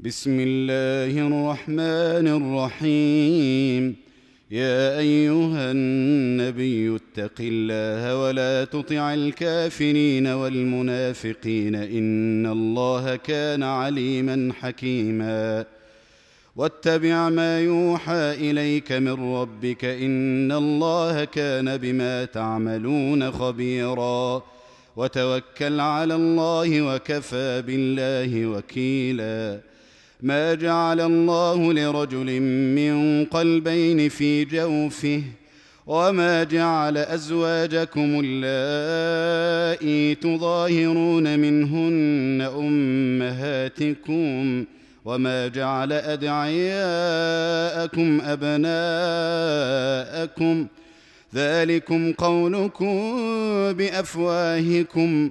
بسم الله الرحمن الرحيم. يا أيها النبي اتق الله ولا تطع الكافرين والمنافقين. إن الله كان عليما حكيما. واتبع ما يوحى إليك من ربك. إن الله كان بما تعملون خبيرا. وتوكل على الله وكفى بالله وكيلا. ما جعل الله لرجل من قلبين في جوفه وما جعل أزواجكم اللائي تظاهرون منهن أمهاتكم وما جعل أدعياءكم أبناءكم ذلكم قولكم بأفواهكم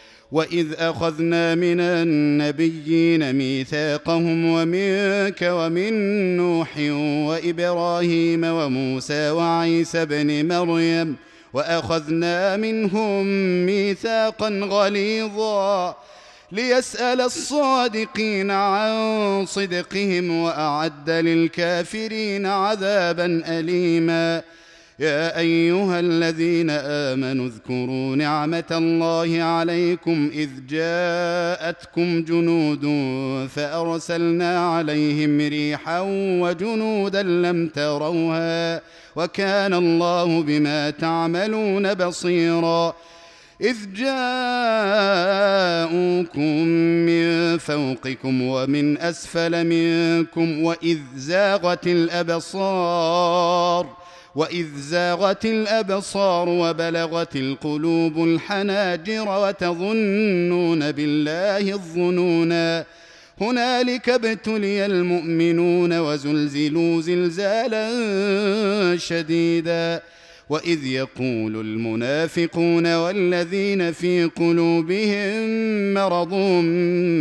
واذ اخذنا من النبيين ميثاقهم ومنك ومن نوح وابراهيم وموسى وعيسى بن مريم واخذنا منهم ميثاقا غليظا ليسال الصادقين عن صدقهم واعد للكافرين عذابا اليما يا أيها الذين آمنوا اذكروا نعمة الله عليكم إذ جاءتكم جنود فأرسلنا عليهم ريحا وجنودا لم تروها وكان الله بما تعملون بصيرا إذ جاءوكم من فوقكم ومن أسفل منكم وإذ زاغت الأبصار وإذ زاغت الأبصار وبلغت القلوب الحناجر وتظنون بالله الظنونا. هنالك ابتلي المؤمنون وزلزلوا زلزالا شديدا. وإذ يقول المنافقون والذين في قلوبهم مرض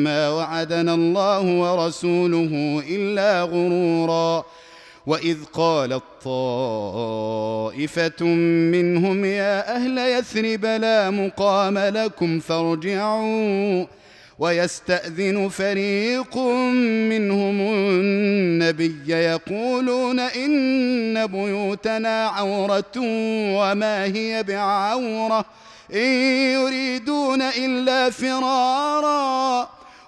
ما وعدنا الله ورسوله إلا غرورا. واذ قالت طائفه منهم يا أهل يثرب لا مقام لكم فارجعوا ويستاذن فريق منهم النبي يقولون ان بيوتنا عوره وما هي بعوره ان يريدون الا فرارا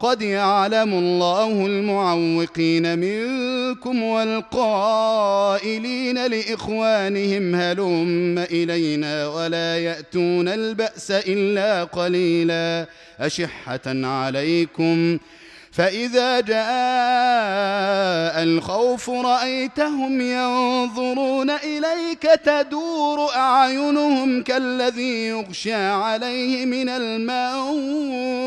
قد يعلم الله المعوقين منكم والقائلين لإخوانهم هلم إلينا ولا يأتون البأس إلا قليلا أشحة عليكم فإذا جاء الخوف رأيتهم ينظرون إليك تدور أعينهم كالذي يغشى عليه من الموت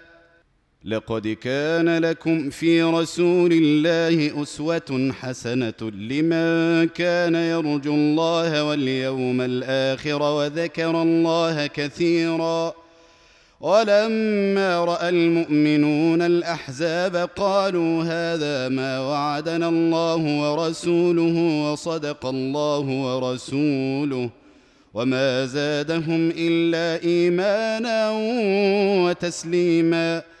لقد كان لكم في رسول الله أسوة حسنة لمن كان يرجو الله واليوم الآخر وذكر الله كثيرا. ولما رأى المؤمنون الأحزاب قالوا هذا ما وعدنا الله ورسوله وصدق الله ورسوله وما زادهم إلا إيمانا وتسليما.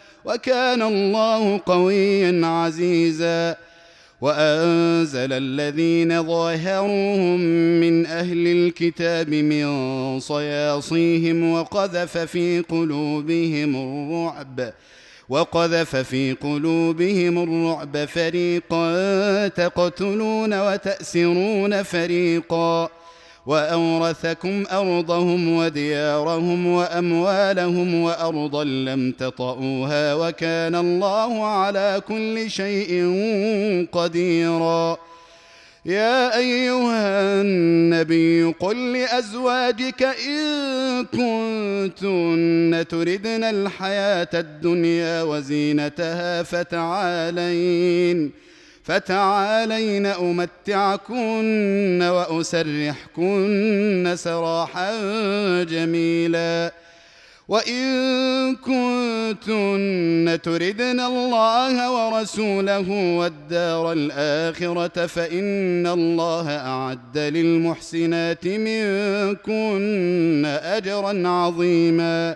وكان الله قويا عزيزا وأنزل الذين ظاهروهم من أهل الكتاب من صياصيهم وقذف في قلوبهم الرعب وقذف في قلوبهم الرعب فريقا تقتلون وتأسرون فريقا وأورثكم أرضهم وديارهم وأموالهم وأرضا لم تطئوها وكان الله على كل شيء قديرا. يا أيها النبي قل لأزواجك إن كنتن تردن الحياة الدنيا وزينتها فتعالين. فتعالين أمتعكن وأسرحكن سراحا جميلا. وإن كنتن تردن الله ورسوله والدار الآخرة فإن الله أعد للمحسنات منكن أجرا عظيما.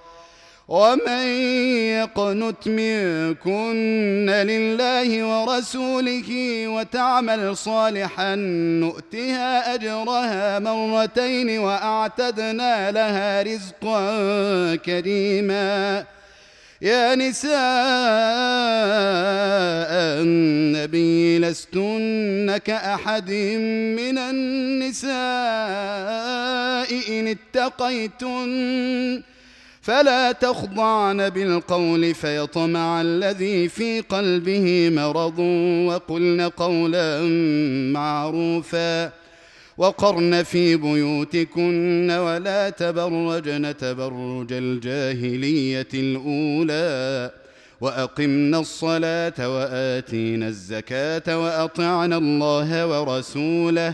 ومن يقنت منكن لله ورسوله وتعمل صالحا نؤتها أجرها مرتين وأعتدنا لها رزقا كريما. يا نساء النبي لستن كأحد من النساء إن اتقيتن. فلا تخضعن بالقول فيطمع الذي في قلبه مرض وقلن قولا معروفا وقرن في بيوتكن ولا تبرجن تبرج الجاهلية الأولى وأقمنا الصلاة وآتينا الزكاة وأطعنا الله ورسوله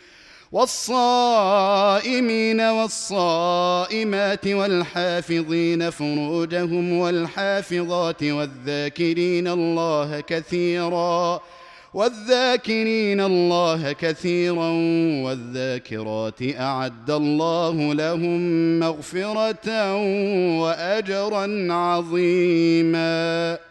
والصائمين والصائمات والحافظين فروجهم والحافظات والذاكرين الله كثيرا والذاكرين الله كثيرا والذاكرات أعد الله لهم مغفرة وأجرا عظيما.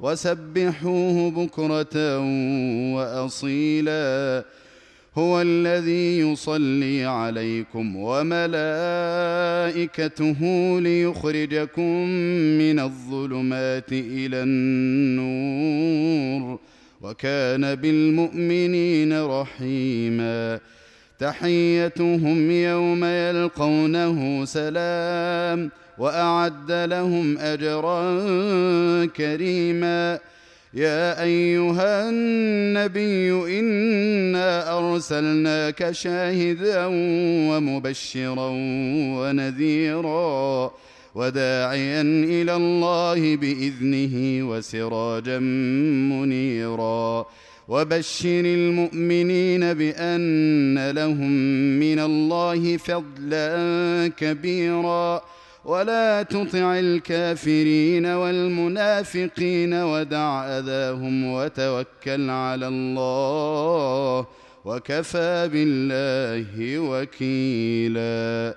وسبحوه بكرة وأصيلا. هو الذي يصلي عليكم وملائكته ليخرجكم من الظلمات إلى النور. وكان بالمؤمنين رحيما. تحيتهم يوم يلقونه سلام. وأعد لهم أجرا كريما. يا أيها النبي إنا أرسلناك شاهدا ومبشرا ونذيرا وداعيا إلى الله بإذنه وسراجا منيرا. وبشر المؤمنين بأن لهم من الله فضلا كبيرا. ولا تطع الكافرين والمنافقين ودع أذاهم وتوكل على الله وكفى بالله وكيلا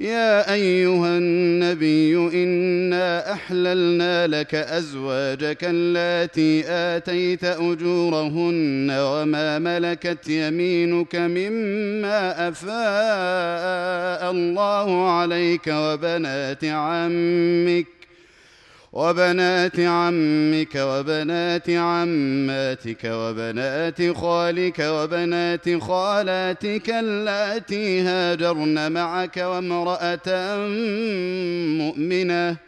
يا أيها النبي إنا أحللنا لك أزواجك اللاتي آتيت أجورهن وما ملكت يمينك مما أفاء الله عليك وبنات عمك وبنات عمك وبنات عماتك وبنات خالك وبنات خالاتك اللاتي هاجرن معك وامرأة مؤمنة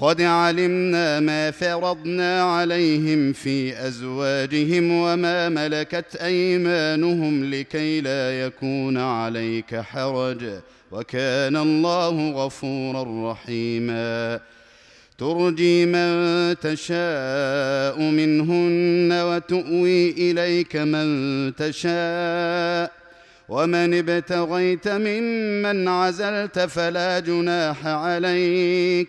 قد علمنا ما فرضنا عليهم في أزواجهم وما ملكت أيمانهم لكي لا يكون عليك حرج. وكان الله غفورا رحيما. ترجي من تشاء منهن وتؤوي إليك من تشاء. ومن ابتغيت ممن عزلت فلا جناح عليك.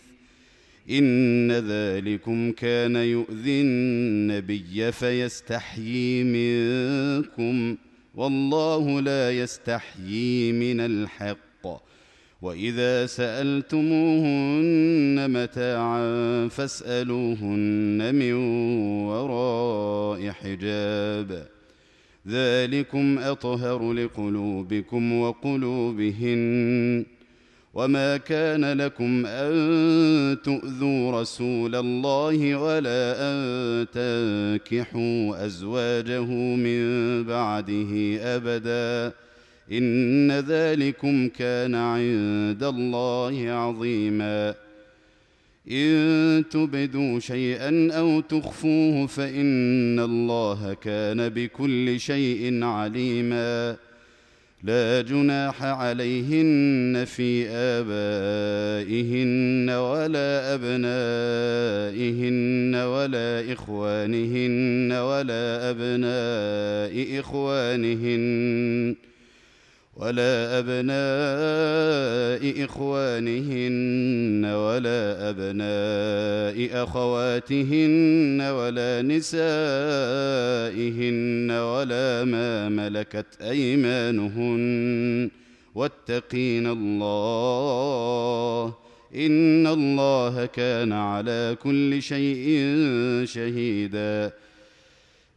إن ذلكم كان يؤذي النبي فيستحيي منكم والله لا يستحيي من الحق. وإذا سألتموهن متاعا فاسألوهن من وراء حجاب. ذلكم أطهر لقلوبكم وقلوبهن. وما كان لكم ان تؤذوا رسول الله ولا ان تنكحوا ازواجه من بعده ابدا ان ذلكم كان عند الله عظيما ان تبدوا شيئا أو تخفوه فان الله كان بكل شيء عليما لا جناح عليهن في آبائهن ولا أبنائهن ولا إخوانهن ولا أبناء إخوانهن. ولا أبناء إخوانهن ولا أبناء أخواتهن ولا نسائهن ولا ما ملكت أيمانهن. واتقين الله. إن الله كان على كل شيء شهيداً.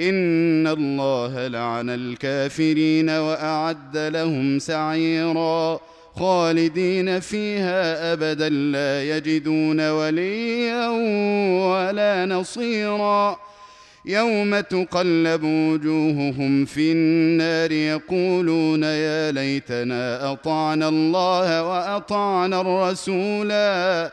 ان الله لعن الكافرين واعد لهم سعيرا خالدين فيها ابدا لا يجدون وليا ولا نصيرا يوم تقلب وجوههم في النار يقولون يا ليتنا اطعنا الله واطعنا الرسولا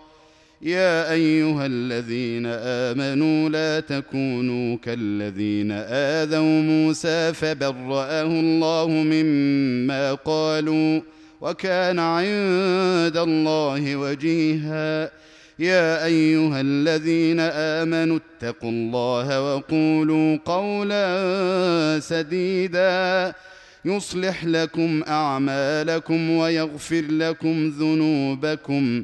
يا أيها الذين آمنوا لا تكونوا كالذين آذوا موسى فبرأه الله مما قالوا وكان عند الله وجيها. يا أيها الذين آمنوا اتقوا الله وقولوا قولا سديدا. يصلح لكم أعمالكم ويغفر لكم ذنوبكم.